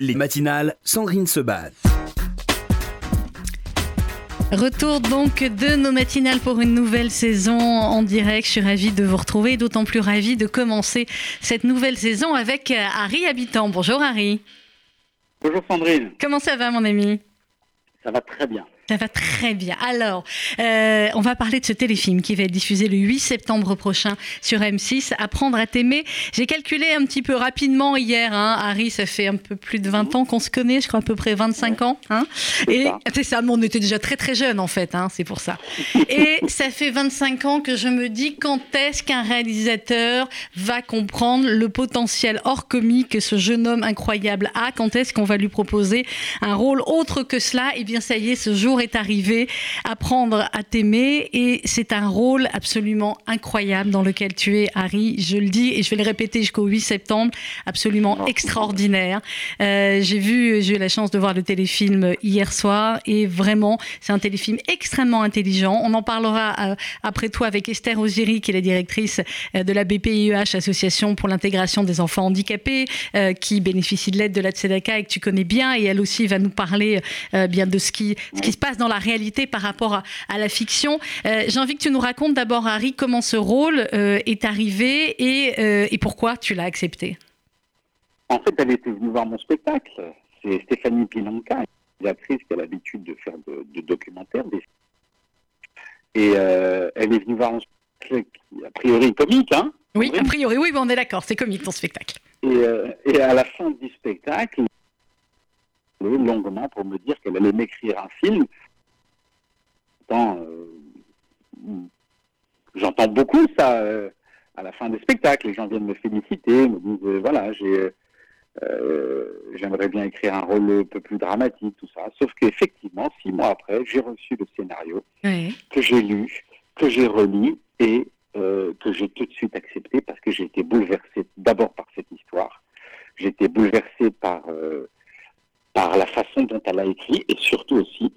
Les matinales, Sandrine Sebat. Retour donc de nos matinales pour une nouvelle saison en direct. Je suis ravie de vous retrouver, d'autant plus ravie de commencer cette nouvelle saison avec Harry Habitant. Bonjour Harry. Bonjour Sandrine. Comment ça va mon ami? Ça va très bien. Ça va très bien. Alors, euh, on va parler de ce téléfilm qui va être diffusé le 8 septembre prochain sur M6, Apprendre à t'aimer. J'ai calculé un petit peu rapidement hier, hein. Harry, ça fait un peu plus de 20 ans qu'on se connaît, je crois à peu près 25 ans. Hein. Et c'est ça, on était déjà très très jeunes en fait, hein, c'est pour ça. Et ça fait 25 ans que je me dis quand est-ce qu'un réalisateur va comprendre le potentiel hors comique que ce jeune homme incroyable a, quand est-ce qu'on va lui proposer un rôle autre que cela? Et eh bien ça y est, ce jour est arrivé, apprendre à t'aimer. Et c'est un rôle absolument incroyable dans lequel tu es, Harry. Je le dis et je vais le répéter jusqu'au 8 septembre. Absolument extraordinaire. Euh, j'ai vu, j'ai eu la chance de voir le téléfilm hier soir et vraiment, c'est un téléfilm extrêmement intelligent. On en parlera euh, après toi avec Esther Oziri, qui est la directrice euh, de la BPIEH, Association pour l'intégration des enfants handicapés, qui bénéficie de l'aide de la Tzedaka et que tu connais bien. Et elle aussi va nous parler bien de ce qui, ce qui se passe dans la réalité par rapport à, la fiction. Euh, j'ai envie que tu nous racontes d'abord, Harry, comment ce rôle euh, est arrivé euh, et, pourquoi tu l'as accepté. En fait, elle était venue voir mon spectacle. C'est Stéphanie Pilanka, une actrice qui a l'habitude de faire de, documentaires. Et elle est venue voir mon spectacle, a priori comique, hein Oui, a priori, oui, on est d'accord, c'est comique ton spectacle. Et, et, à la fin du spectacle, longuement pour me dire qu'elle allait m'écrire un film. Euh, j'entends beaucoup ça euh, à la fin des spectacles. Les gens viennent me féliciter, me disent euh, voilà, j'ai, j'aimerais bien écrire un rôle un peu plus dramatique, tout ça. Sauf qu'effectivement, six mois après, j'ai reçu le scénario que j'ai lu, que j'ai relu et que j'ai tout de suite accepté parce que j'ai été bouleversé d'abord par cette histoire. J'ai été bouleversé par par la façon dont elle a écrit et surtout aussi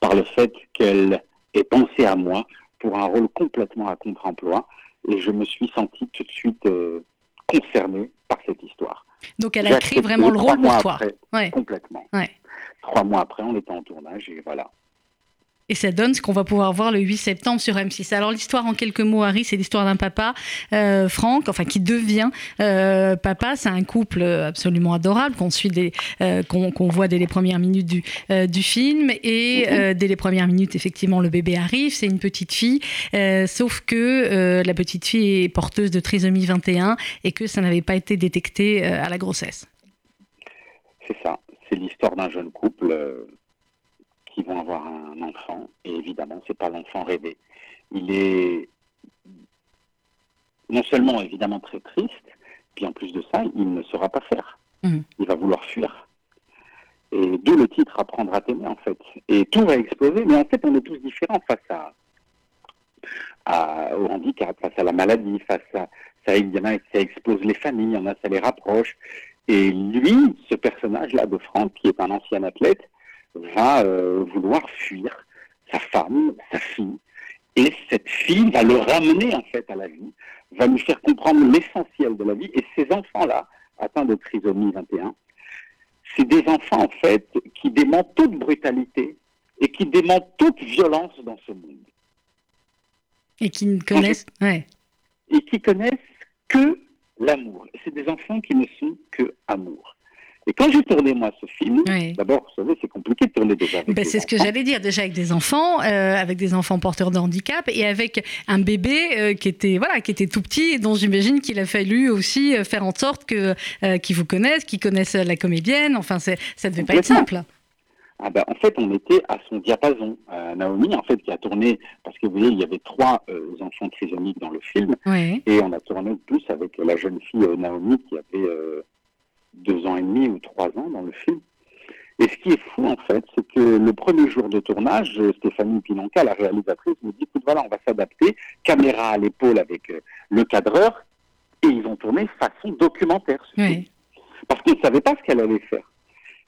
par le fait qu'elle ait pensé à moi pour un rôle complètement à contre-emploi. Et je me suis senti tout de suite euh, concerné par cette histoire. Donc elle a écrit vraiment le rôle pour toi. Complètement. Trois mois après, on était en tournage et voilà. Et ça donne ce qu'on va pouvoir voir le 8 septembre sur M6. Alors l'histoire en quelques mots, Harry, c'est l'histoire d'un papa, euh, Franck, enfin qui devient euh, papa. C'est un couple absolument adorable qu'on suit, des, euh, qu'on, voit dès les premières minutes du, du film. Et mhm. dès les premières minutes, effectivement, le bébé arrive. C'est une petite fille, sauf que la petite fille est porteuse de trisomie 21 et que ça n'avait pas été détecté à la grossesse. C'est ça. C'est l'histoire d'un jeune couple vont avoir un enfant, et évidemment, c'est pas l'enfant rêvé. Il est non seulement évidemment très triste, puis en plus de ça, il ne saura pas faire. Mmh. Il va vouloir fuir. Et d'où le titre Apprendre à t'aimer, en fait. Et tout va exploser, mais en fait, on est tous différents face à, au handicap, face à la maladie, face à. Ça, il y en a, ça expose les familles, il y en a, ça les rapproche. Et lui, ce personnage-là de Franck, qui est un ancien athlète, va euh, vouloir fuir sa femme, sa fille, et cette fille va le ramener en fait à la vie, va lui faire comprendre l'essentiel de la vie, et ces enfants-là, atteints de trisomie 21, c'est des enfants en fait qui démentent toute brutalité et qui démentent toute violence dans ce monde. Et qui ne connaissent, ouais. Et qui connaissent que l'amour. C'est des enfants qui ne sont que amour. Et quand j'ai tourné moi ce film, d'abord, vous savez, c'est compliqué de tourner déjà avec ben, C'est ce que j'allais dire, déjà avec des enfants, euh, avec des enfants porteurs de handicap et avec un bébé euh, qui était voilà, qui était tout petit et dont j'imagine qu'il a fallu aussi euh, faire en sorte que qu'ils vous connaissent, qu'ils connaissent la comédienne. Enfin, ça ne devait pas être simple. Ah ben, en fait, on était à son diapason. Naomi, en fait, qui a tourné, parce que vous voyez, il y avait trois enfants trisomiques dans le film, et on a tourné plus avec la jeune fille Naomi qui avait deux ans et demi ou trois ans dans le film. Et ce qui est fou, en fait, c'est que le premier jour de tournage, Stéphanie Pinonca, la réalisatrice, me dit, écoute, voilà, on va s'adapter, caméra à l'épaule avec euh, le cadreur, et ils ont tourné façon documentaire. Parce qu'ils ne savaient pas ce qu'elle allait faire.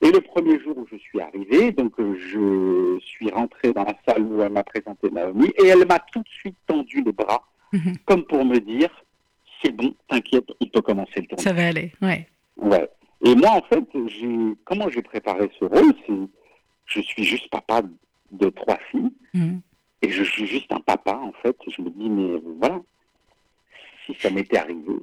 Et le premier jour où je suis arrivé, donc euh, je suis rentré dans la salle où elle m'a présenté Naomi, et elle m'a tout de suite tendu les bras, mhm. comme pour me dire, c'est bon, t'inquiète, il peut commencer le tournage. Ça va aller, ouais. Ouais. Et moi, en fait, comment j'ai préparé ce rôle C'est je suis juste papa de trois filles. Mm. Et je suis juste un papa, en fait. Je me dis, mais voilà, si ça m'était arrivé,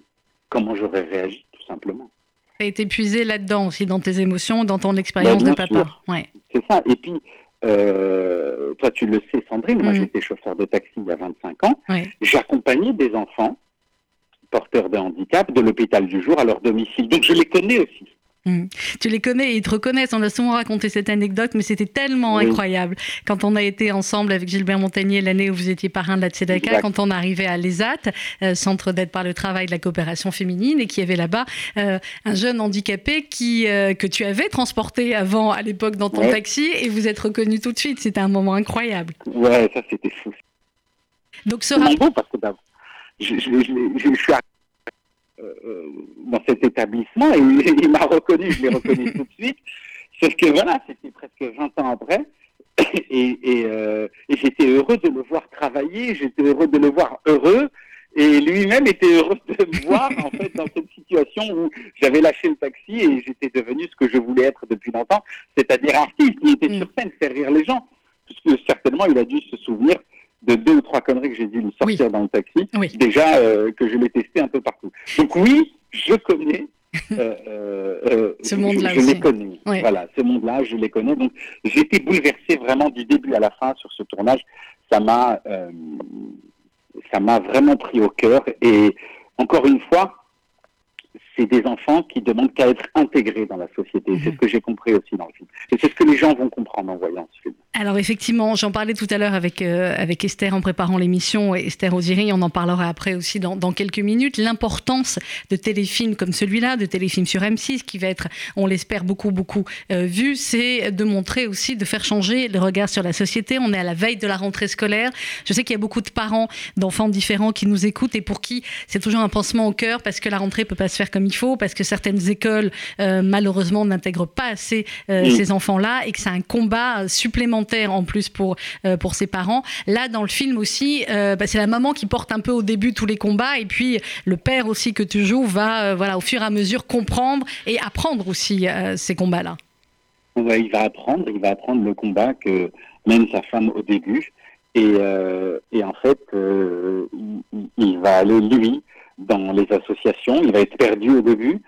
comment j'aurais réagi, tout simplement. Tu été puisé là-dedans aussi, dans tes émotions, dans ton expérience de papa. Ouais. C'est ça. Et puis, euh, toi, tu le sais, Sandrine, moi, mm. j'étais chauffeur de taxi il y a 25 ans. J'accompagnais des enfants porteurs de handicap de l'hôpital du jour à leur domicile. Donc, je les connais aussi. Mm. Tu les connais et ils te reconnaissent. On a souvent raconté cette anecdote, mais c'était tellement incroyable. Quand on a été ensemble avec Gilbert Montagnier l'année où vous étiez parrain de la Tzedaka, quand on arrivait à l'ESAT, euh, Centre d'aide par le travail de la coopération féminine, et qu'il y avait là-bas euh, un jeune handicapé qui, euh, que tu avais transporté avant, à l'époque, dans ton taxi, et vous êtes reconnu tout de suite. C'était un moment incroyable. Ouais, ça c'était fou. Donc ce rapport. parce que je, je, je, je suis euh, euh, dans cet établissement et il, m'a reconnu, je l'ai reconnu tout de suite. Sauf que voilà, c'était presque 20 ans après. Et, euh, et, j'étais heureux de le voir travailler, j'étais heureux de le voir heureux, et lui-même était heureux de me voir en fait dans cette situation où j'avais lâché le taxi et j'étais devenu ce que je voulais être depuis longtemps, c'est-à-dire artiste qui était mm. sur scène, faire rire les gens, puisque certainement il a dû se souvenir de deux ou trois conneries que j'ai dû lui sortir dans le taxi, déjà euh, que je l'ai testé un peu partout. Donc oui, je connais. Euh, euh, ce monde-là je, je les connais. Voilà, ce monde-là, je les connais. Donc j'ai été bouleversé vraiment du début à la fin sur ce tournage. Ça m'a, ça m'a vraiment pris au cœur. Et encore une fois, c'est des enfants qui demandent qu'à être intégrés dans la société. C'est mhm. ce que j'ai compris aussi dans le film. Et c'est ce que les gens vont comprendre en voyant ce film. Alors effectivement, j'en parlais tout à l'heure avec, euh, avec Esther en préparant l'émission, Esther Oziri, on en parlera après aussi dans, dans quelques minutes, l'importance de téléfilms comme celui-là, de téléfilms sur M6, qui va être, on l'espère, beaucoup, beaucoup euh, vu, c'est de montrer aussi, de faire changer le regard sur la société. On est à la veille de la rentrée scolaire. Je sais qu'il y a beaucoup de parents d'enfants différents qui nous écoutent et pour qui c'est toujours un pansement au cœur parce que la rentrée peut pas se faire comme il faut, parce que certaines écoles, euh, malheureusement, n'intègrent pas assez ces enfants-là et que c'est un combat supplémentaire en plus pour, euh, pour ses parents. Là, dans le film aussi, euh, bah, c'est la maman qui porte un peu au début tous les combats et puis le père aussi que tu joues va, euh, voilà, au fur et à mesure comprendre et apprendre aussi ces combats-là. Ouais, il va apprendre, il va apprendre le combat que mène sa femme au début. Et, et en fait, il, il, va aller, lui, dans les associations. Il va être perdu au début.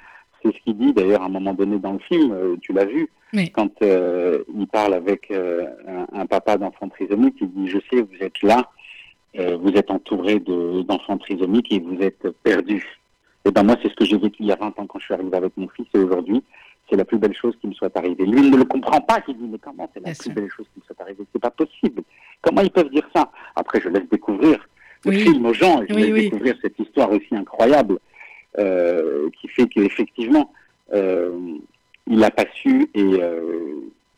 C'est ce qu'il dit d'ailleurs à un moment donné dans le film, tu l'as vu. Quand euh, il parle avec euh, un, papa d'enfants trisomiques, il dit, je sais, vous êtes là, euh, vous êtes entouré d'enfants trisomiques et vous êtes perdus. Et ben moi, c'est ce que j'ai vécu il y a 20 ans quand je suis arrivé avec mon fils et aujourd'hui, c'est la plus belle chose qui me soit arrivée. Lui, il ne le comprend pas, il dit, mais comment c'est la plus belle chose qui me soit arrivée? C'est pas possible. Comment ils peuvent dire ça? Après, je laisse découvrir le film aux gens, et je laisse découvrir cette histoire aussi incroyable qui fait qu'effectivement, il n'a pas su et euh,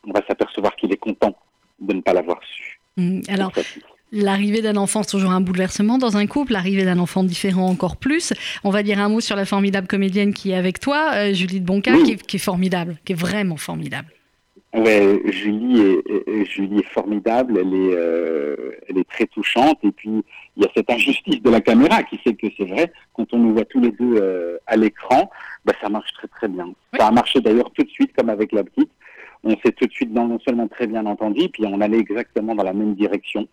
on va s'apercevoir qu'il est content de ne pas l'avoir su. Mmh, alors, L'arrivée d'un enfant, c'est toujours un bouleversement dans un couple. L'arrivée d'un enfant différent, encore plus. On va dire un mot sur la formidable comédienne qui est avec toi, euh, Julie de Bonca, qui, est, formidable, qui est vraiment formidable. Ouais, Julie est, Julie est formidable, elle est, euh, elle est très touchante. Et puis, il y a cette injustice de la caméra qui fait que c'est vrai, quand on nous voit tous les deux à l'écran, bah, ça marche très très bien. Ça a marché d'ailleurs tout de suite comme avec la petite. On s'est tout de suite non seulement très bien entendu, puis on allait exactement dans la même direction.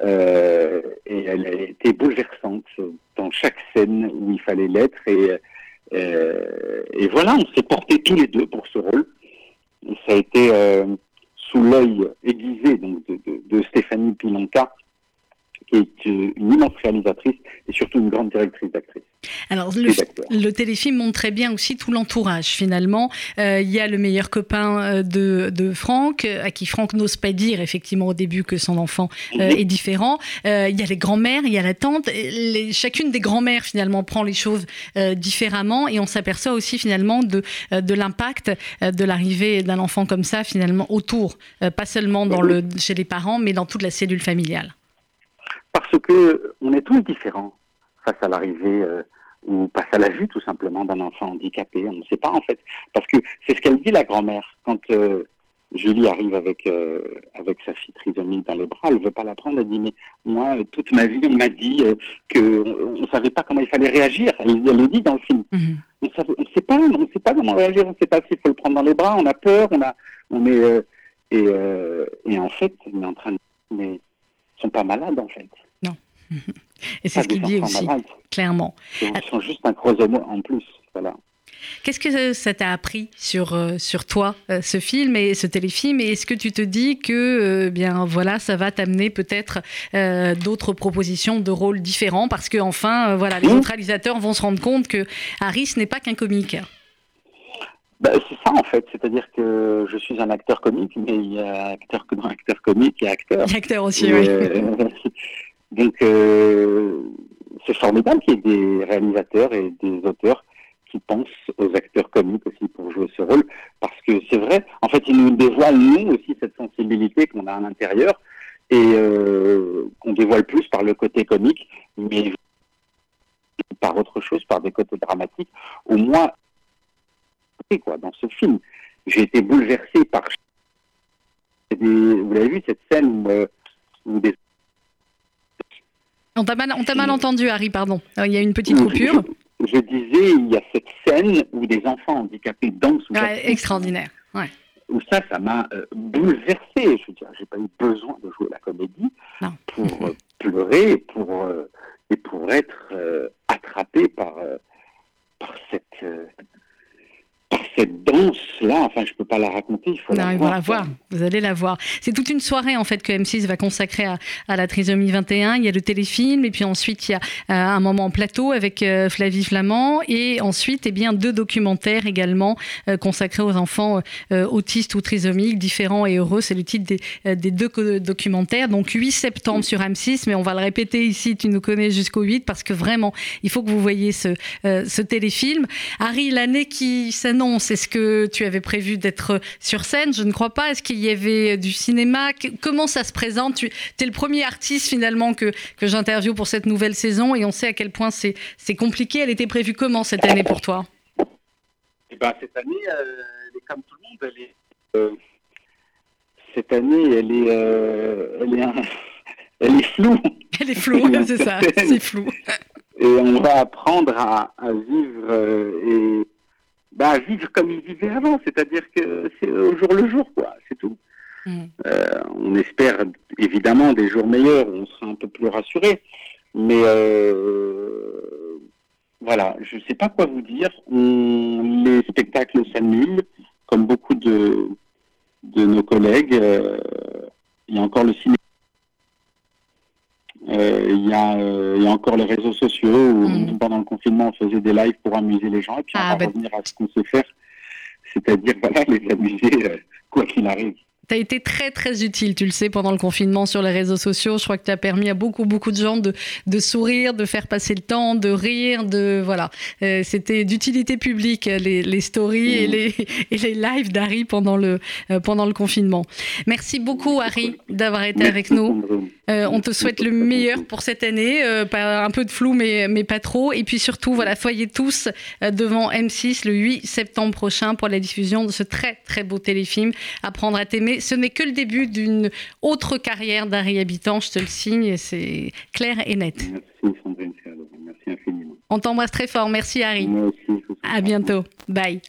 Euh, et elle a été bouleversante dans chaque scène où il fallait l'être. Et, euh, et voilà, on s'est portés tous les deux pour ce rôle. Ça a été euh, sous l'œil aiguisé donc, de, de, de Stéphanie Pilonka, qui est une immense réalisatrice et surtout une grande directrice d'actrice. Alors, le, téléfilm montre très bien aussi tout l'entourage, finalement. Euh, il y a le meilleur copain euh, de, de Franck, euh, à qui Franck n'ose pas dire, effectivement, au début, que son enfant mhm. est différent. il y a les grands-mères, il y a la tante. chacune des grands-mères, finalement, prend les choses différemment. Et on s'aperçoit aussi, finalement, de, de l'impact de l'arrivée d'un enfant comme ça, finalement, autour. pas seulement dans le, chez les parents, mais dans toute la cellule familiale. Parce que on est tous différents face à l'arrivée euh, ou face à la vue tout simplement d'un enfant handicapé. On ne sait pas en fait. Parce que c'est ce qu'elle dit la grand-mère. Quand, euh, Julie arrive avec euh, avec sa fille trisomique dans les bras, elle veut pas la prendre, elle dit mais moi toute ma vie on m'a dit euh, que on, savait pas comment il fallait réagir. Elle, le dit dans le film. Mhm. On ne sait pas, on sait pas comment réagir, on sait pas s'il faut le prendre dans les bras, on a peur, on a on est euh, et et en fait on est en train de mais sont pas malades en fait. Non. et c'est ce qu'il dit aussi clairement. Ils sont juste un creusement en plus, voilà. Qu'est-ce que ça t'a appris sur, euh, sur toi, euh, ce film et ce téléfilm? Et est-ce que tu te dis que euh, bien voilà, ça va t'amener peut-être d'autres propositions de rôles différents? Parce que enfin, voilà, les autres réalisateurs vont se rendre compte que Harris n'est pas qu'un comique. Bah, c'est ça en fait, c'est-à-dire que je suis un acteur comique, mais il y a acteur, acteur comique et acteur. Il y a acteur aussi, oui. donc c'est formidable qu'il y ait des réalisateurs et des auteurs qui pensent aux acteurs comiques aussi pour jouer ce rôle, parce que c'est vrai, en fait, ils nous dévoilent, nous aussi, cette sensibilité qu'on a à l'intérieur, et euh, qu'on dévoile plus par le côté comique, mais par autre chose, par des côtés dramatiques, au moins, quoi, dans ce film. J'ai été bouleversé par... vous l'avez vu, cette scène où, euh, des... On t'a mal, mal, entendu, Harry, pardon. Il y a une petite coupure je disais, il y a cette scène où des enfants handicapés dansent. extraordinaire. Ouais. Où ça, ça m'a euh, bouleversé. Je veux dire, j'ai pas eu besoin de jouer la comédie pour euh, pleurer pour, euh, et pour être attrapé par, par cette cette danse-là, enfin, je ne peux pas la raconter, il faut la voir. la voir, vous allez la voir. C'est toute une soirée, en fait, que M6 va consacrer à, la trisomie 21. Il y a le téléfilm, et puis ensuite, il y a euh, un moment en plateau avec euh, Flavie Flamand, et ensuite, eh bien, deux documentaires également euh, consacrés aux enfants autistes ou trisomiques, différents et heureux. C'est le titre des, des, deux documentaires. Donc, 8 septembre sur M6, mais on va le répéter ici, tu nous connais jusqu'au 8, parce que vraiment, il faut que vous voyez ce, ce téléfilm. Harry, l'année qui s'annonce, est-ce que tu avais prévu d'être sur scène Je ne crois pas. Est-ce qu'il y avait du cinéma? Comment ça se présente? Tu es le premier artiste finalement que, que j'interviewe pour cette nouvelle saison et on sait à quel point c'est compliqué. Elle était prévue comment cette année pour toi? Eh ben, Cette année, euh, elle est comme tout le monde. Elle est, euh, cette année, elle est, euh, elle, est elle est floue. Elle est floue, c'est ça, c'est flou. Et on va apprendre à, à vivre et bah, vivre comme ils vivaient avant, c'est-à-dire que c'est au jour le jour, quoi, c'est tout. Mm. Euh, on espère évidemment des jours meilleurs, on sera un peu plus rassuré, mais euh, voilà, je ne sais pas quoi vous dire. les spectacles s'annulent, comme beaucoup de, de nos collègues. Euh, il y a encore le cinéma euh, il y, a, euh, il y a encore les réseaux sociaux où mm. pendant le confinement on faisait des lives pour amuser les gens et puis on ah, va bah revenir à ce qu'on sait faire, c'est-à-dire voilà, les amuser euh, quoi qu'il arrive. Tu as été très très utile, tu le sais, pendant le confinement sur les réseaux sociaux. Je crois que tu as permis à beaucoup beaucoup de gens de, de, sourire, de faire passer le temps, de rire, de voilà. Euh, c'était d'utilité publique les, les stories et, les, et les lives d'Harry pendant le euh, pendant le confinement. Merci beaucoup Harry d'avoir été avec nous. Euh, on te souhaite le meilleur pour cette année, pas un peu de flou mais mais pas trop. Et puis surtout voilà, soyez tous devant M6 le 8 septembre prochain pour la diffusion de ce très très beau téléfilm Apprendre à t'aimer ce n'est que le début d'une autre carrière d'Harry Habitant, je te le signe, c'est clair et net. Merci Sandrine, merci infiniment. On t'embrasse très fort, merci Harry. Moi aussi. À bientôt, bye.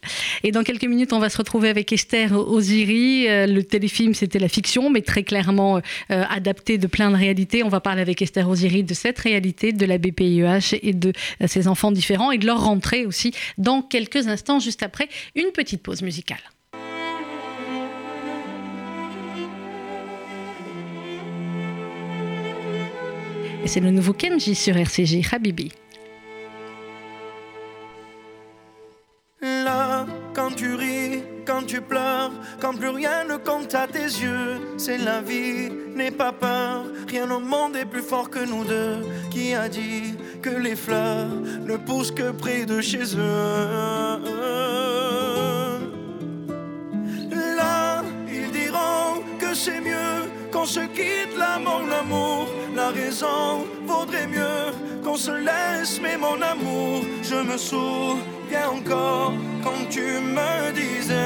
Et dans quelques minutes, on va se retrouver avec Esther Oziri. Euh, le téléfilm, c'était la fiction, mais très clairement euh, adapté de plein de réalités. On va parler avec Esther Oziri de cette réalité, de la BPIEH et de euh, ses enfants différents et de leur rentrée aussi dans quelques instants, juste après une petite pause musicale. Et c'est le nouveau Kenji sur RCG, Habibi. Là, quand tu ris, quand tu pleures, quand plus rien ne compte à tes yeux, c'est la vie, n'aie pas peur, rien au monde est plus fort que nous deux. Qui a dit que les fleurs ne poussent que près de chez eux? Là, ils diront que c'est mieux qu'on se quitte là, mon amour. La raison vaudrait mieux qu'on se laisse, mais mon amour, je me souviens encore quand tu me disais.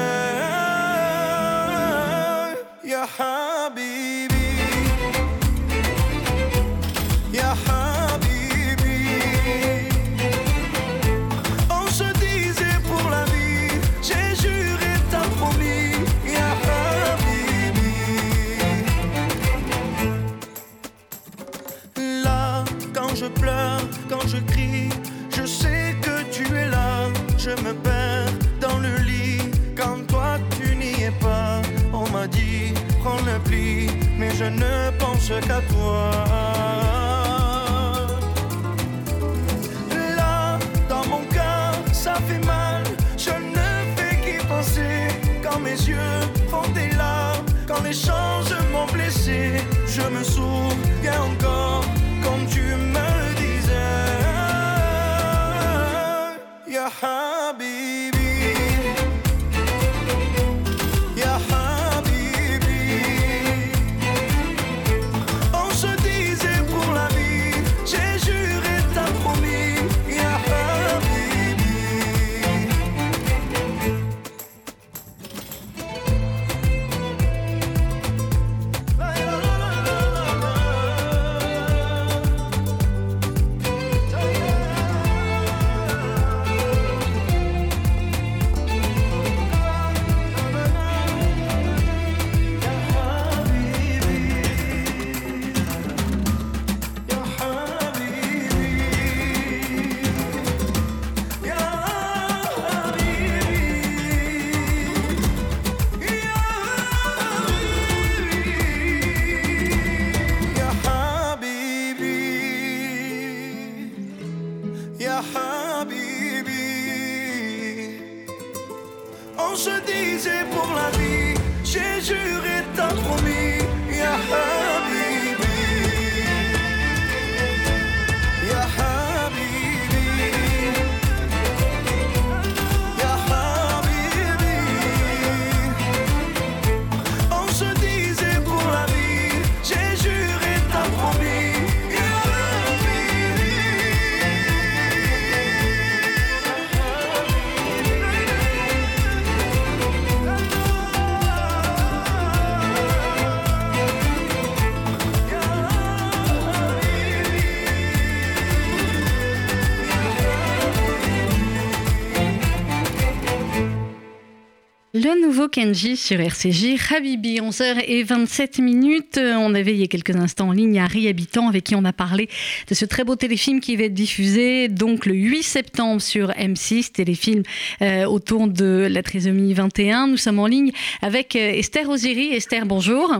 Nouveau Kenji sur RCJ, Habibi, 11h27 minutes. On avait il y a quelques instants en ligne Harry Habitant avec qui on a parlé de ce très beau téléfilm qui va être diffusé donc le 8 septembre sur M6, téléfilm euh, autour de la trisomie 21. Nous sommes en ligne avec euh, Esther Osiris. Esther, bonjour.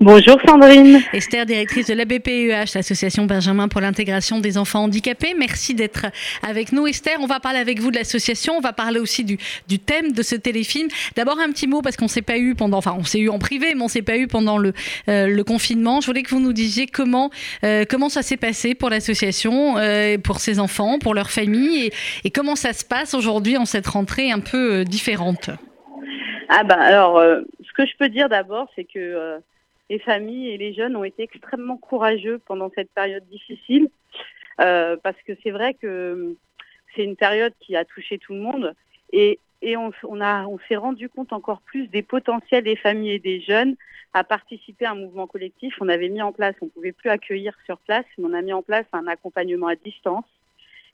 Bonjour Sandrine. Esther, directrice de la BPEH, l'association Benjamin pour l'intégration des enfants handicapés. Merci d'être avec nous. Esther, on va parler avec vous de l'association, on va parler aussi du, du thème de ce téléfilm. D'abord un petit mot parce qu'on s'est pas eu pendant, enfin on s'est eu en privé, mais on s'est pas eu pendant le, euh, le, confinement. Je voulais que vous nous disiez comment, euh, comment ça s'est passé pour l'association, euh, pour ses enfants, pour leur famille et, et comment ça se passe aujourd'hui en cette rentrée un peu différente. Ah bah alors, ce que je peux dire d'abord, c'est que les familles et les jeunes ont été extrêmement courageux pendant cette période difficile, euh, parce que c'est vrai que c'est une période qui a touché tout le monde et, on, on s'est rendu compte encore plus des potentiels des familles et des jeunes à participer à un mouvement collectif. On avait mis en place, on ne pouvait plus accueillir sur place, mais on a mis en place un accompagnement à distance.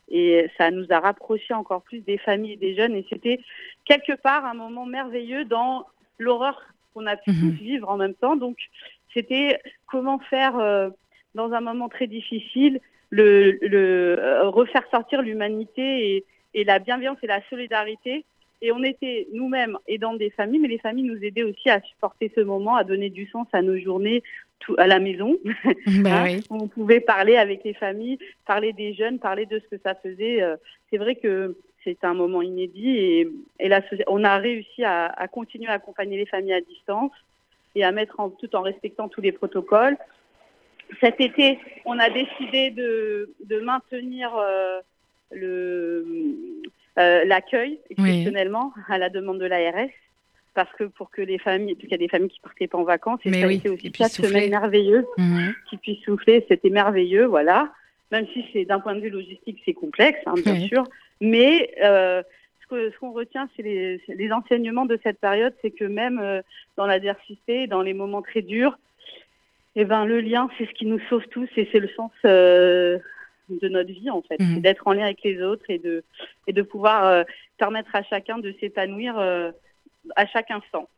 Et ça nous a rapprochés encore plus des familles et des jeunes. Et c'était quelque part un moment merveilleux dans l'horreur qu'on a pu mhm. vivre en même temps. Donc, c'était comment faire euh, dans un moment très difficile le, le euh, refaire sortir l'humanité et, et, la bienveillance et la solidarité. Et on était nous-mêmes aidant des familles, mais les familles nous aidaient aussi à supporter ce moment, à donner du sens à nos journées tout, à la maison. Bah hein, On pouvait parler avec les familles, parler des jeunes, parler de ce que ça faisait. Euh, c'est vrai que c'est un moment inédit et, et la, on a réussi à, à, continuer à accompagner les familles à distance et à mettre en, tout en respectant tous les protocoles. Cet été, on a décidé de, de maintenir euh, euh, l'accueil exceptionnellement à la demande de l'ARS parce que pour que les familles, il y a des familles qui partaient pas en vacances et ça a été aussi quatre semaines merveilleuses mmh. qui puissent souffler, c'était merveilleux, voilà. Même si c'est d'un point de vue logistique c'est complexe, hein, bien sûr, mais euh, ce qu'on retient, c'est les, enseignements de cette période, c'est que même euh, dans l'adversité, dans les moments très durs, eh ben, le lien, c'est ce qui nous sauve tous et c'est le sens euh, de notre vie, en fait. Mhm. C'est d'être en lien avec les autres et de, et de pouvoir permettre à chacun de s'épanouir à chaque instant.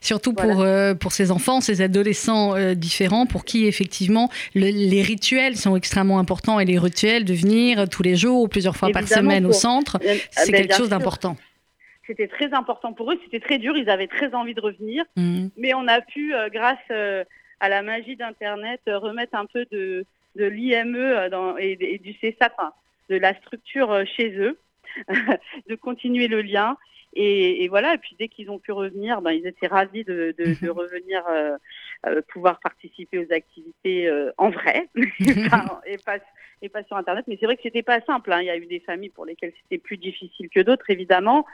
Surtout pour, euh, pour ces enfants, ces adolescents euh, différents, pour qui effectivement les rituels sont extrêmement importants et les rituels de venir tous les jours ou plusieurs fois par semaine au centre, euh, c'est ben, quelque chose d'important. C'était très important pour eux, c'était très dur, ils avaient très envie de revenir, mmh. mais on a pu, grâce à la magie d'Internet, remettre un peu de, de l'IME et, et, du CSAP, de la structure chez eux, de continuer le lien. Et, voilà, et puis dès qu'ils ont pu revenir, ben, ils étaient ravis de, mhm. revenir euh, euh, pouvoir participer aux activités euh, en vrai et, pas, et, pas, sur Internet. Mais c'est vrai que c'était pas simple. Hein. Il y a eu des familles pour lesquelles c'était plus difficile que d'autres, évidemment.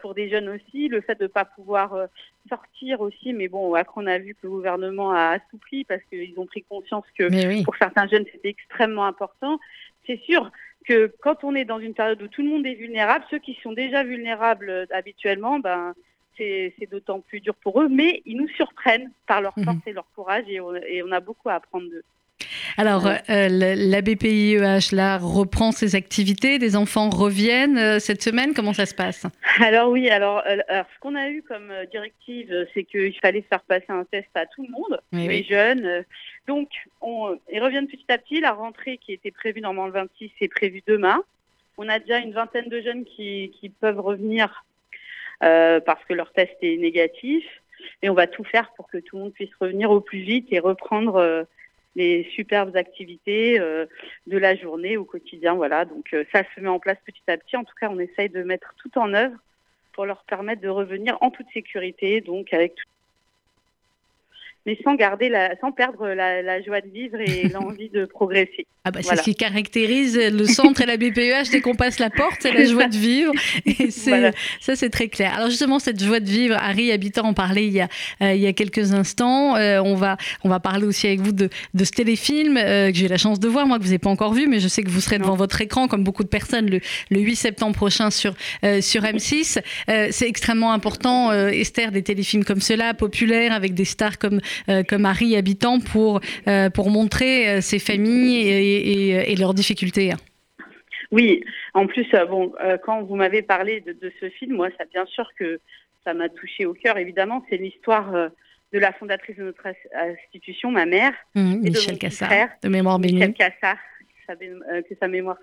pour des jeunes aussi, le fait de ne pas pouvoir sortir aussi. Mais bon, après, on a vu que le gouvernement a assoupli parce qu'ils ont pris conscience que pour certains jeunes, c'était extrêmement important. C'est sûr, que quand on est dans une période où tout le monde est vulnérable, ceux qui sont déjà vulnérables euh, habituellement, ben, c'est d'autant plus dur pour eux, mais ils nous surprennent par leur mhm. force et leur courage et on, a beaucoup à apprendre d'eux. Alors, euh, la BPIEH là reprend ses activités, des enfants reviennent euh, cette semaine. Comment ça se passe? Alors oui, alors, ce qu'on a eu comme directive, c'est qu'il fallait faire passer un test à tout le monde, les jeunes, donc, on, ils reviennent petit à petit. La rentrée qui était prévue normalement le 26 est prévue demain. On a déjà une vingtaine de jeunes qui, peuvent revenir euh, parce que leur test est négatif. Et on va tout faire pour que tout le monde puisse revenir au plus vite et reprendre euh, les superbes activités euh, de la journée au quotidien. Voilà, donc ça se met en place petit à petit. En tout cas, on essaye de mettre tout en œuvre pour leur permettre de revenir en toute sécurité, donc avec tout mais sans garder la, sans perdre la, joie de vivre et l'envie de progresser. Ah bah c'est ce qui caractérise le centre et la BPEH dès qu'on passe la porte, c'est la joie de vivre. Et c'est, ça c'est très clair. Alors justement cette joie de vivre, Harry Habitant en parlait il y a, euh, il y a quelques instants. Euh, on va on va parler aussi avec vous de, de ce téléfilm euh, que j'ai la chance de voir, moi que vous n'avez pas encore vu, mais je sais que vous serez devant votre écran comme beaucoup de personnes le, le 8 septembre prochain sur sur M6. c'est extrêmement important, Esther, des téléfilms comme cela, populaires avec des stars comme euh, comme Marie Habitant pour, euh, pour montrer euh, ces familles et, leurs difficultés. Oui, en plus, bon, quand vous m'avez parlé de, ce film, moi, ça, bien sûr que ça m'a touché au cœur. Évidemment, c'est l'histoire de la fondatrice de notre institution, ma mère, mmh, Michel Cassard, de mémoire bénie. Michel Cassard, que sa mémoire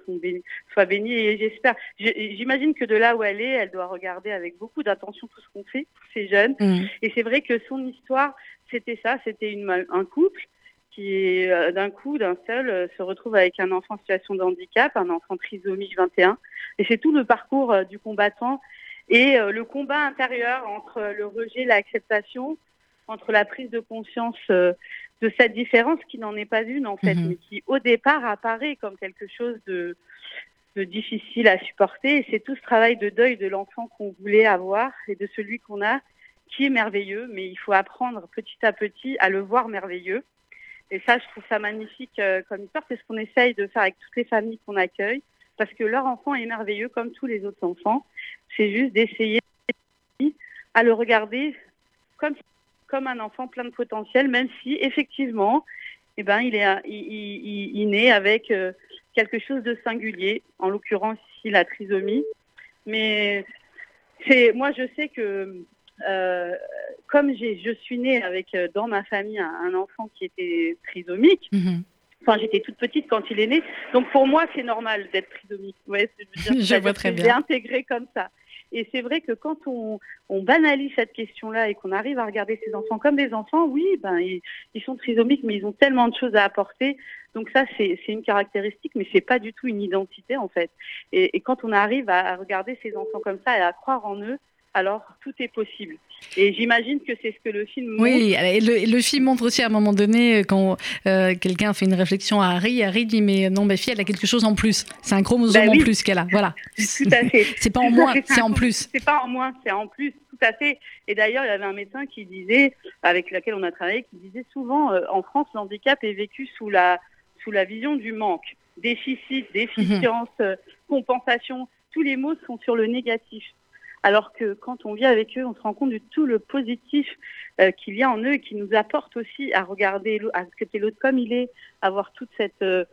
soit bénie. Et j'espère, j'imagine que de là où elle est, elle doit regarder avec beaucoup d'attention tout ce qu'on fait pour ces jeunes. Mmh. Et c'est vrai que son histoire, c'était ça, c'était un couple qui, euh, d'un coup, d'un seul, euh, se retrouve avec un enfant en situation de handicap, un enfant trisomique 21. Et c'est tout le parcours euh, du combattant et le combat intérieur entre le rejet, l'acceptation, entre la prise de conscience de cette différence qui n'en est pas une en fait, mhm. mais qui au départ apparaît comme quelque chose de, de difficile à supporter. Et c'est tout ce travail de deuil de l'enfant qu'on voulait avoir et de celui qu'on a qui est merveilleux, mais il faut apprendre petit à petit à le voir merveilleux. Et ça, je trouve ça magnifique euh, comme histoire. C'est ce qu'on essaye de faire avec toutes les familles qu'on accueille, parce que leur enfant est merveilleux comme tous les autres enfants. C'est juste d'essayer à le regarder comme, comme un enfant plein de potentiel, même si effectivement, eh ben, il, est, il, il, naît avec euh, quelque chose de singulier, en l'occurrence ici la trisomie. Mais c'est, moi, je sais que euh, comme je suis née avec euh, dans ma famille un, enfant qui était trisomique, mhm. Enfin, j'étais toute petite quand il est né. Donc, pour moi, c'est normal d'être trisomique. Ouais, je, je vois très bien. intégré comme ça. Et c'est vrai que quand on, on banalise cette question-là et qu'on arrive à regarder ces enfants comme des enfants, oui, ben, ils, ils, sont trisomiques, mais ils ont tellement de choses à apporter. Donc ça, c'est une caractéristique, mais c'est pas du tout une identité, en fait. Et, et quand on arrive à regarder ces enfants comme ça et à croire en eux, alors tout est possible. Et j'imagine que c'est ce que le film montre. Oui, le, film montre aussi à un moment donné, euh, quand euh, quelqu'un fait une réflexion à Harry, Harry dit Mais non, ma fille, elle a quelque chose en plus. C'est un chromosome bah en plus qu'elle a. Voilà. Tout à fait. c'est pas en moins, c'est en plus. C'est pas en moins, c'est en plus. Tout à fait. Et d'ailleurs, il y avait un médecin qui disait, avec lequel on a travaillé, qui disait souvent euh, en France, l'handicap est vécu sous la, sous la vision du manque. Déficit, déficience, mhm. compensation tous les mots sont sur le négatif. Alors que quand on vit avec eux, on se rend compte de tout le positif euh, qu'il y a en eux et qui nous apporte aussi à regarder, à accepter l'autre comme il est, avoir toute cette, euh,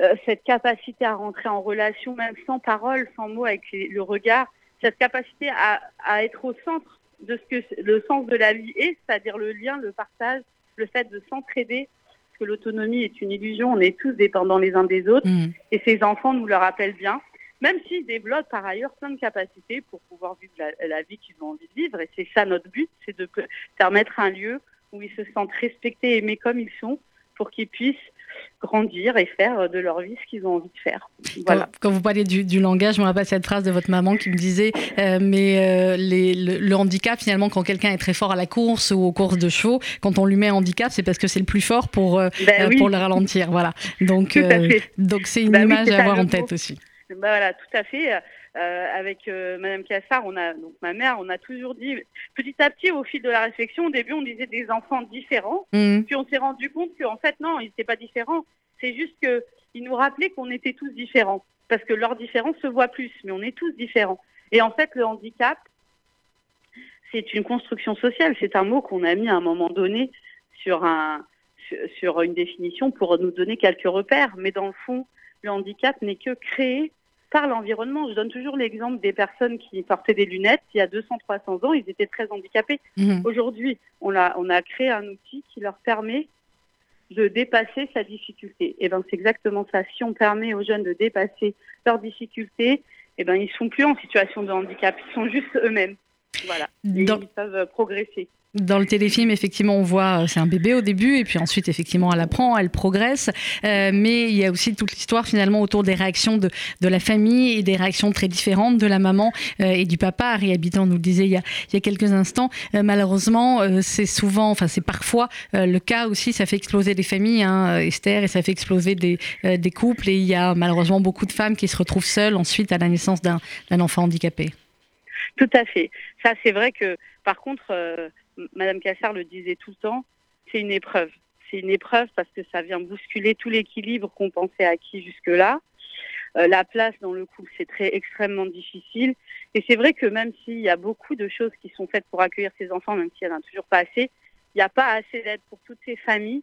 euh, cette capacité à rentrer en relation, même sans parole, sans mots, avec le regard, cette capacité à, à être au centre de ce que le sens de la vie est, c'est-à-dire le lien, le partage, le fait de s'entraider, parce que l'autonomie est une illusion, on est tous dépendants les uns des autres, mmh. et ces enfants nous le rappellent bien même s'ils développent par ailleurs plein de capacités pour pouvoir vivre la, vie qu'ils ont envie de vivre. Et c'est ça notre but, c'est de permettre un lieu où ils se sentent respectés, aimés comme ils sont, pour qu'ils puissent grandir et faire de leur vie ce qu'ils ont envie de faire. Voilà. Quand, vous parlez du, langage, je me rappelle cette phrase de votre maman qui me disait euh, Mais euh, les, le, handicap, finalement, quand quelqu'un est très fort à la course ou aux courses de chevaux, quand on lui met un handicap, c'est parce que c'est le plus fort pour, euh, ben pour le ralentir. Voilà. Donc, donc c'est une ben image à avoir en tête aussi. Bah voilà, tout à fait. Euh, avec euh, Madame Cassard, on a donc ma mère, on a toujours dit petit à petit au fil de la réflexion. Au début, on disait des enfants différents, mmh. puis on s'est rendu compte qu'en fait non, ils n'étaient pas différents. C'est juste que ils nous rappelaient qu'on était tous différents parce que leur différence se voit plus, mais on est tous différents. Et en fait, le handicap, c'est une construction sociale. C'est un mot qu'on a mis à un moment donné sur un sur une définition pour nous donner quelques repères, mais dans le fond, le handicap n'est que créé par l'environnement. Je donne toujours l'exemple des personnes qui portaient des lunettes. Il y a 200-300 ans, ils étaient très handicapés. Mhm. Aujourd'hui, on a, on a créé un outil qui leur permet de dépasser sa difficulté. Et eh ben c'est exactement ça. Si on permet aux jeunes de dépasser leurs difficultés, et eh ben ils sont plus en situation de handicap, ils sont juste eux-mêmes. Voilà. ils peuvent progresser. Dans le téléfilm, effectivement, on voit, euh, c'est un bébé au début, et puis ensuite, effectivement, elle apprend, elle progresse. Euh, mais il y a aussi toute l'histoire, finalement, autour des réactions de, de, la famille et des réactions très différentes de la maman euh, et du papa. Harry Habitant nous le disait il y a, il y a quelques instants. malheureusement, c'est souvent, enfin, c'est parfois le cas aussi, ça fait exploser des familles, hein, Esther, et ça fait exploser des, des couples. Et il y a malheureusement beaucoup de femmes qui se retrouvent seules ensuite à la naissance d'un enfant handicapé. Tout à fait. Ça, c'est vrai que, par contre, Madame Cassard le disait tout le temps, c'est une épreuve. C'est une épreuve parce que ça vient bousculer tout l'équilibre qu'on pensait acquis jusque-là. Euh, la place dans le couple, c'est très extrêmement difficile. Et c'est vrai que même s'il y a beaucoup de choses qui sont faites pour accueillir ces enfants, même s'il n'y en a toujours pas assez, il n'y a pas assez d'aide pour toutes ces familles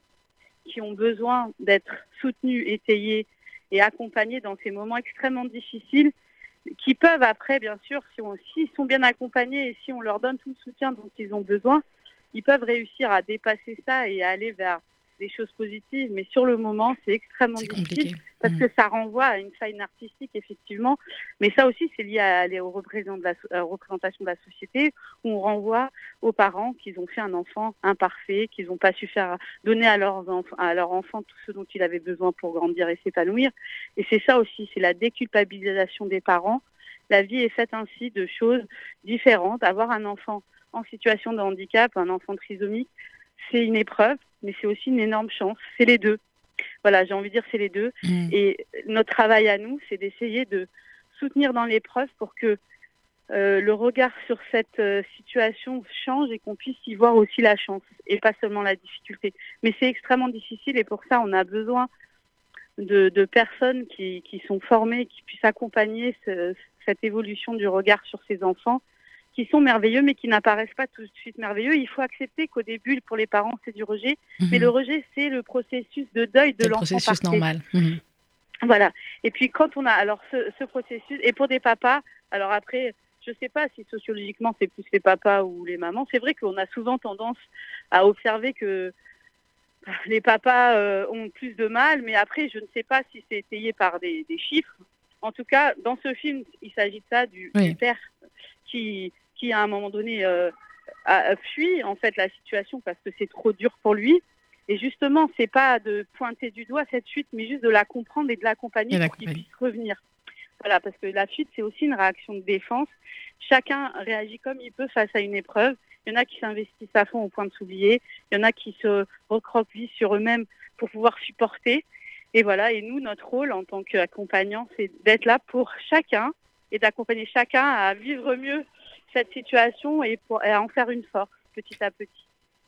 qui ont besoin d'être soutenues, étayées et accompagnées dans ces moments extrêmement difficiles qui peuvent après, bien sûr, si on, s'ils sont bien accompagnés et si on leur donne tout le soutien dont ils ont besoin, ils peuvent réussir à dépasser ça et à aller vers des choses positives. Mais sur le moment, c'est extrêmement difficile parce mmh. que ça renvoie à une faille narcissique, effectivement. Mais ça aussi, c'est lié à, aux, représentations de la, représentation de la société où on renvoie aux parents qu'ils ont fait un enfant imparfait, qu'ils n'ont pas su faire donner à leurs enfants, à leur enfant tout ce dont il avait besoin pour grandir et s'épanouir. Et c'est ça aussi, c'est la déculpabilisation des parents. La vie est faite ainsi de choses différentes. Avoir un enfant en situation de handicap, un enfant trisomique, c'est une épreuve, mais c'est aussi une énorme chance. C'est les deux. Voilà, j'ai envie de dire c'est les deux. Mm. Et notre travail à nous, c'est d'essayer de soutenir dans l'épreuve pour que euh, le regard sur cette euh, situation change et qu'on puisse y voir aussi la chance et pas seulement la difficulté. Mais c'est extrêmement difficile et pour ça, on a besoin de, personnes qui, sont formées, qui puissent accompagner cette évolution du regard sur ces enfants qui sont merveilleux, mais qui n'apparaissent pas tout de suite merveilleux. Il faut accepter qu'au début, pour les parents, c'est du rejet, mhm. mais le rejet, c'est le processus de deuil de l'enfant. Le processus normal. Mhm. Voilà. Et puis quand on a alors ce, processus, et pour des papas, alors après, je ne sais pas si sociologiquement c'est plus les papas ou les mamans. C'est vrai qu'on a souvent tendance à observer que les papas euh, ont plus de mal, mais après, je ne sais pas si c'est étayé par des, chiffres. En tout cas, dans ce film, il s'agit de ça, du père qui, qui à un moment donné euh, a, fui en fait la situation parce que c'est trop dur pour lui. Et justement, c'est pas de pointer du doigt cette fuite, mais juste de la comprendre et de l'accompagner pour qu'il puisse revenir. Voilà, parce que la fuite, c'est aussi une réaction de défense. Chacun réagit comme il peut face à une épreuve. Il y en a qui s'investissent à fond au point de s'oublier. Il y en a qui se recroquevillent sur eux-mêmes pour pouvoir supporter. Et voilà, et nous, notre rôle en tant qu'accompagnant, c'est d'être là pour chacun et d'accompagner chacun à vivre mieux cette situation et, pour, en faire une force petit à petit.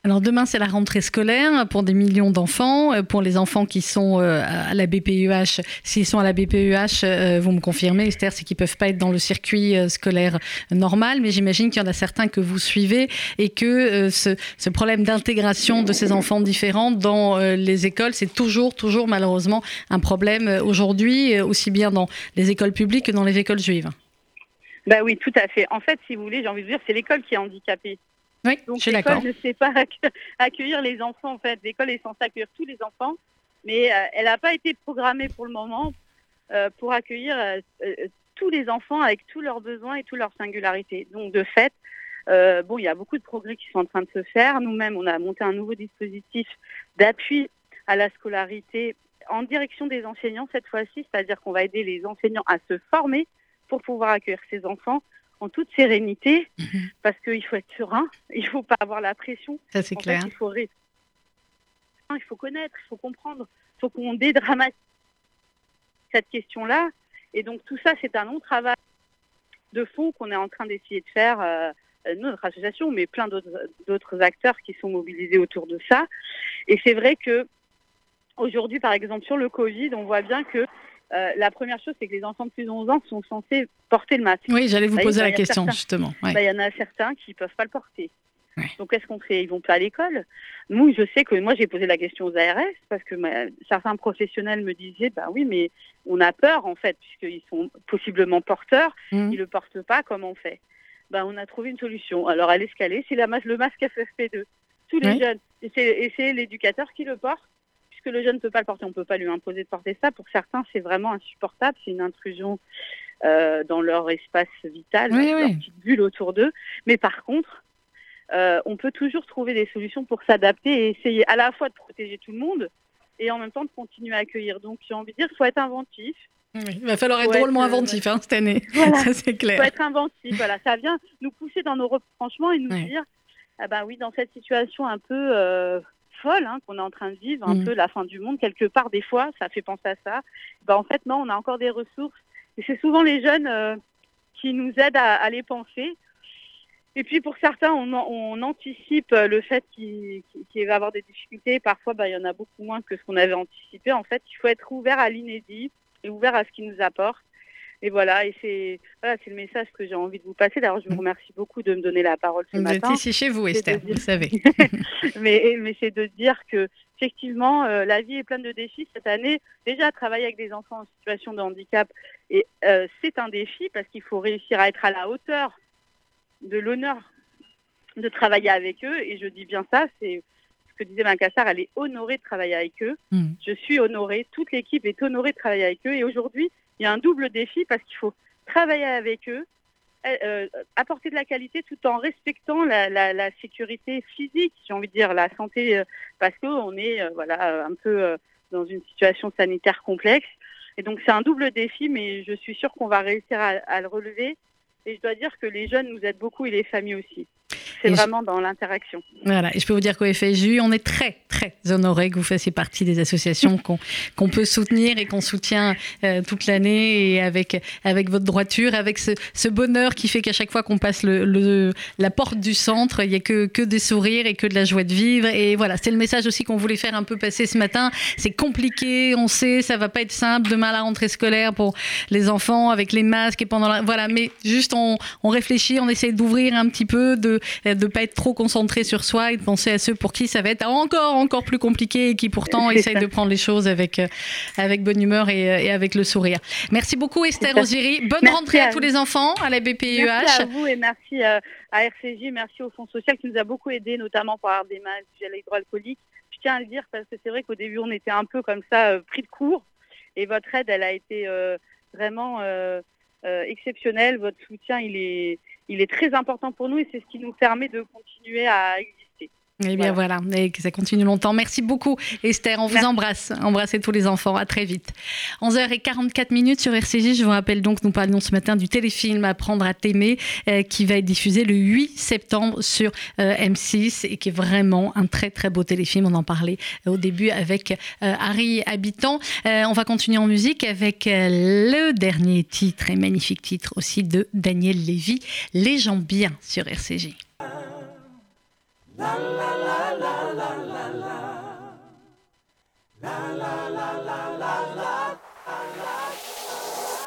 Alors demain, c'est la rentrée scolaire pour des millions d'enfants. Euh, pour les enfants qui sont euh, à la BPEH, s'ils sont à la BPEH, euh, vous me confirmez, Esther, c'est qu'ils ne peuvent pas être dans le circuit scolaire normal, mais j'imagine qu'il y en a certains que vous suivez et que ce, problème d'intégration de ces enfants différents dans les écoles, c'est toujours, toujours malheureusement un problème aujourd'hui, aussi bien dans les écoles publiques que dans les écoles juives. Bah oui, tout à fait. En fait, si vous voulez, j'ai envie de dire, c'est l'école qui est handicapée. Oui, Donc, je suis d'accord. L'école ne sait pas accueillir les enfants, en fait. L'école est censée accueillir tous les enfants, mais euh, elle n'a pas été programmée pour le moment euh, pour accueillir euh, tous les enfants avec tous leurs besoins et toutes leurs singularités. Donc, de fait, bon, il y a beaucoup de progrès qui sont en train de se faire. Nous-mêmes, on a monté un nouveau dispositif d'appui à la scolarité en direction des enseignants cette fois-ci, c'est-à-dire qu'on va aider les enseignants à se former pour pouvoir accueillir ces enfants en toute sérénité, mhm. parce qu'il faut être serein, il ne faut pas avoir la pression. Ça, c'est clair. il, faut il faut connaître, il faut comprendre, il faut qu'on dédramatise cette question-là. Et donc, tout ça, c'est un long travail de fond qu'on est en train d'essayer de faire, euh, notre association, mais plein d'autres acteurs qui sont mobilisés autour de ça. Et c'est vrai que aujourd'hui, par exemple, sur le Covid, on voit bien que euh, la première chose, c'est que les enfants de plus de 11 ans sont censés porter le masque. Oui, j'allais vous poser la question, justement. Bah, il y en a certains qui ne peuvent pas le porter. Donc, qu'est-ce qu'on fait? Ils vont pas à l'école? Nous, je sais que moi, j'ai posé la question aux ARS parce que certains professionnels me disaient, bah oui, mais on a peur, en fait, puisqu'ils sont possiblement porteurs. Mmh. Ils ne le portent pas, comment on fait? Bah, On a trouvé une solution. Alors, à l'escalier, c'est le masque FFP2. Tous les jeunes. Et c'est l'éducateur qui le porte que le jeune ne peut pas le porter, on ne peut pas lui imposer de porter ça. Pour certains, c'est vraiment insupportable. C'est une intrusion euh, dans leur espace vital, dans leur petite bulle autour d'eux. Mais par contre, euh, on peut toujours trouver des solutions pour s'adapter et essayer à la fois de protéger tout le monde et en même temps de continuer à accueillir. Donc j'ai envie de dire, faut être inventif. il va falloir être drôlement euh, inventif hein, cette année. Voilà. ça c'est clair. Il faut être inventif. Voilà, ça vient nous pousser dans nos retranchements et nous dire, ah ben oui, dans cette situation un peu folle hein, qu'on est en train de vivre, un mm. peu la fin du monde, quelque part, des fois, ça fait penser à ça. Ben, en fait, non, on a encore des ressources. Et c'est souvent les jeunes euh, qui nous aident à, les penser. Et puis pour certains, on, anticipe le fait qu'il va y avoir des difficultés. Parfois, ben, il y en a beaucoup moins que ce qu'on avait anticipé. En fait, il faut être ouvert à l'inédit et ouvert à ce qui nous apporte. Et voilà, et c'est voilà, le message que j'ai envie de vous passer. D'ailleurs, je vous remercie beaucoup de me donner la parole ce matin. Vous êtes ici chez vous, Esther, vous savez. mais mais c'est de dire que effectivement, euh, la vie est pleine de défis cette année. Déjà, travailler avec des enfants en situation de handicap, et euh, c'est un défi parce qu'il faut réussir à être à la hauteur de l'honneur de travailler avec eux. Et je dis bien ça, c'est ce que disait Macassar, elle est honorée de travailler avec eux. Mm. Je suis honorée, toute l'équipe est honorée de travailler avec eux. Et aujourd'hui, il y a un double défi parce qu'il faut travailler avec eux, euh, euh, apporter de la qualité tout en respectant la, sécurité physique, j'ai envie de dire, la santé, euh, parce qu'on est voilà, un peu dans une situation sanitaire complexe. Et donc c'est un double défi, mais je suis sûre qu'on va réussir à, le relever. Et je dois dire que les jeunes nous aident beaucoup et les familles aussi. C'est vraiment dans l'interaction. Voilà, et je peux vous dire qu'au FSU, on est très, très honoré que vous fassiez partie des associations qu'on peut soutenir et qu'on soutient euh, toute l'année et avec, avec votre droiture, avec ce, ce bonheur qui fait qu'à chaque fois qu'on passe le, le, la porte du centre, il n'y a que, que des sourires et que de la joie de vivre. Et voilà, c'est le message aussi qu'on voulait faire un peu passer ce matin. C'est compliqué, on sait, ça va pas être simple demain à la rentrée scolaire pour les enfants avec les masques et pendant la... Voilà, mais juste on, on réfléchit, on essaie d'ouvrir un petit peu, de de ne pas être trop concentré sur soi et de penser à ceux pour qui ça va être encore, encore plus compliqué et qui pourtant essayent de prendre les choses avec, euh, avec bonne humeur et, avec le sourire. Merci beaucoup Esther Oziri. Bonne rentrée à, tous les enfants à la BPUH. Merci à vous et merci euh, à RCJ, merci au Fonds social qui nous a beaucoup aidés, notamment pour avoir des mains gel hydroalcoolique. Je tiens à le dire parce que c'est vrai qu'au début on était un peu comme ça euh, pris de court et votre aide elle a été vraiment exceptionnelle. Votre soutien il est il est très important pour nous et c'est ce qui nous permet de continuer à. Eh bien voilà. et que ça continue longtemps. Merci beaucoup Esther, on vous embrasse. Embrassez tous les enfants, à très vite. 11h44 minutes sur RCJ, je vous rappelle donc, nous parlions ce matin du téléfilm Apprendre à t'aimer euh, qui va être diffusé le 8 septembre sur euh, M6 et qui est vraiment un très très beau téléfilm. On en parlait euh, au début avec Harry Habitant. on va continuer en musique avec le dernier titre et magnifique titre aussi de Daniel Lévy, Les gens bien sur RCJ. La la la la la la la. La la la la la la.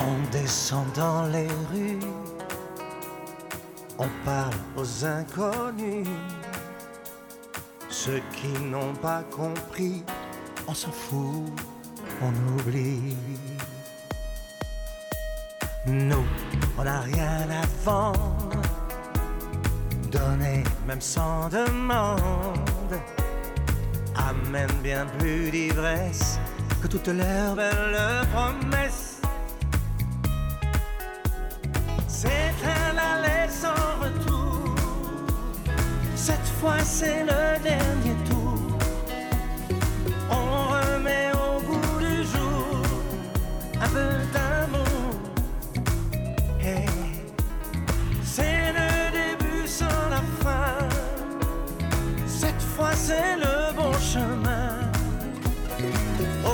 On descend dans les rues, on parle aux inconnus. Ceux qui n'ont pas compris, on s'en fout, on oublie. Nous, on n'a rien à vendre, donner même sans demande, amène bien plus d'ivresse que toutes leurs belles promesses. C'est un aller sans retour, cette fois c'est le dernier c'est le bon chemin.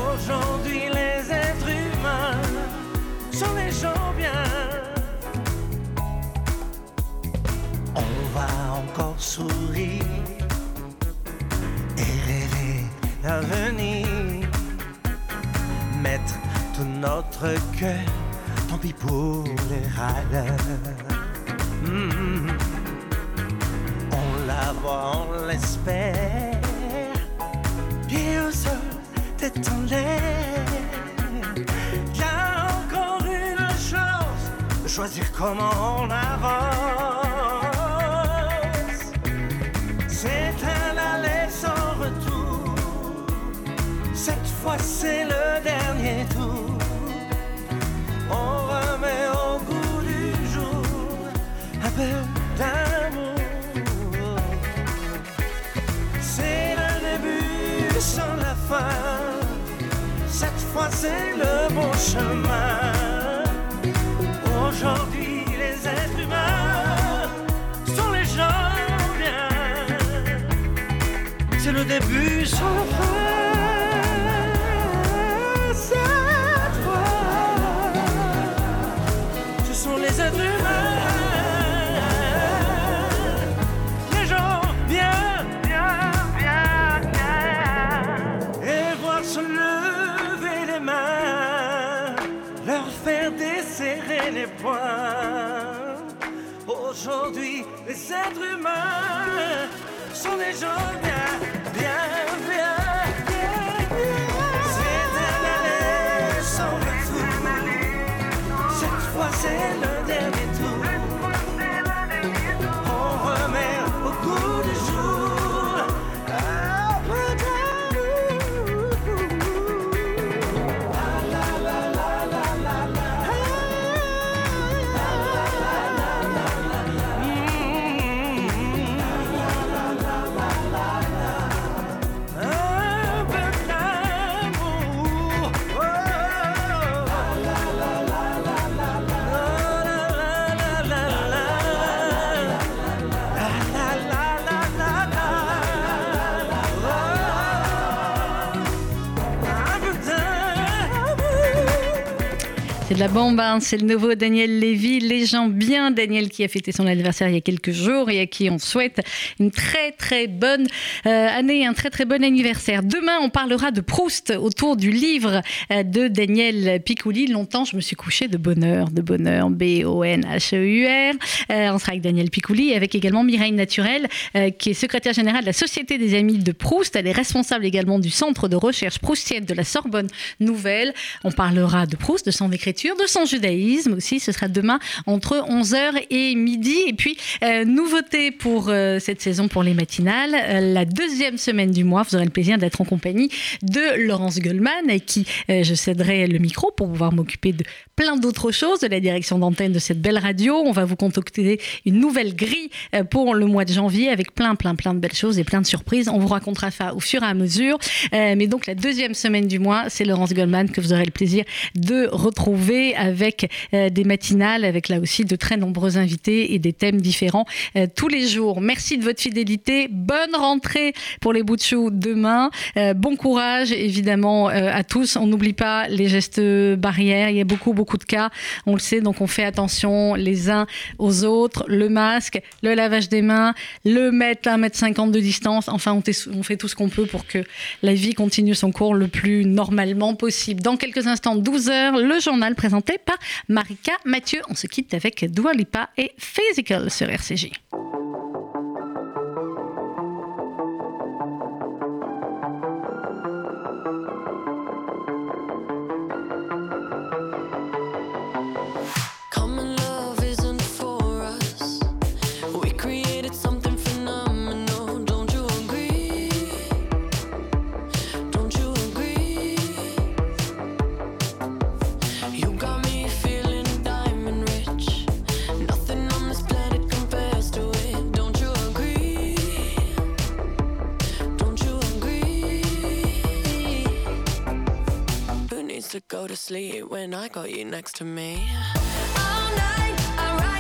Aujourd'hui les êtres humains sont les gens bien. On va encore sourire et rêver l'avenir. Mettre tout notre cœur, tant pis pour les râleurs. Hmm. On l'espère. Pieds au sol, tête en l'air. A encore une chance de choisir comment on avance. C'est un aller sans retour. Cette fois, c'est le dernier tour. On remet au goût du jour un peu d'amour. Cette fois, c'est le bon chemin. Aujourd'hui, les êtres humains sont les gens bien. C'est le début sans fin. Aujourd'hui, les êtres humains sont des gens la bombe, hein. c'est le nouveau Daniel Lévy, les gens bien. Daniel qui a fêté son anniversaire il y a quelques jours et à qui on souhaite une très très bonne euh, année, un très très bon anniversaire. Demain, on parlera de Proust autour du livre euh, de Daniel Picouli. Longtemps, je me suis couchée de bonheur, de bonheur, B-O-N-H-E-U-R. Euh, on sera avec Daniel Picouli et avec également Mireille Naturel, euh, qui est secrétaire générale de la Société des Amis de Proust. Elle est responsable également du Centre de recherche proustienne de la Sorbonne Nouvelle. On parlera de Proust, de son écriture, de son judaïsme aussi. Ce sera demain entre 11h et midi. Et puis, euh, nouveauté pour euh, cette saison pour les matinales, euh, la deuxième semaine du mois, vous aurez le plaisir d'être en compagnie de Laurence Goldman, à qui je céderai le micro pour pouvoir m'occuper de plein d'autres choses, de la direction d'antenne de cette belle radio. On va vous concocter une nouvelle grille pour le mois de janvier avec plein, plein, plein de belles choses et plein de surprises. On vous racontera ça au fur et à mesure. Mais donc, la deuxième semaine du mois, c'est Laurence Goldman que vous aurez le plaisir de retrouver avec des matinales, avec là aussi de très nombreux invités et des thèmes différents tous les jours. Merci de votre fidélité. Bonne rentrée pour les bouts de chou demain. bon courage, évidemment, à tous. On n'oublie pas les gestes barrières. Il y a beaucoup, beaucoup de cas. On le sait, donc on fait attention les uns aux autres. Le masque, le lavage des mains, le mètre, 1 mètre 50 de distance. Enfin, on, fait tout ce qu'on peut pour que la vie continue son cours le plus normalement possible. Dans quelques instants, 12 heures, le journal par Marika Mathieu. On se quitte avec Dua Lipa et Physical sur RCJ. to go to sleep when I got you next to me. All night, I ride.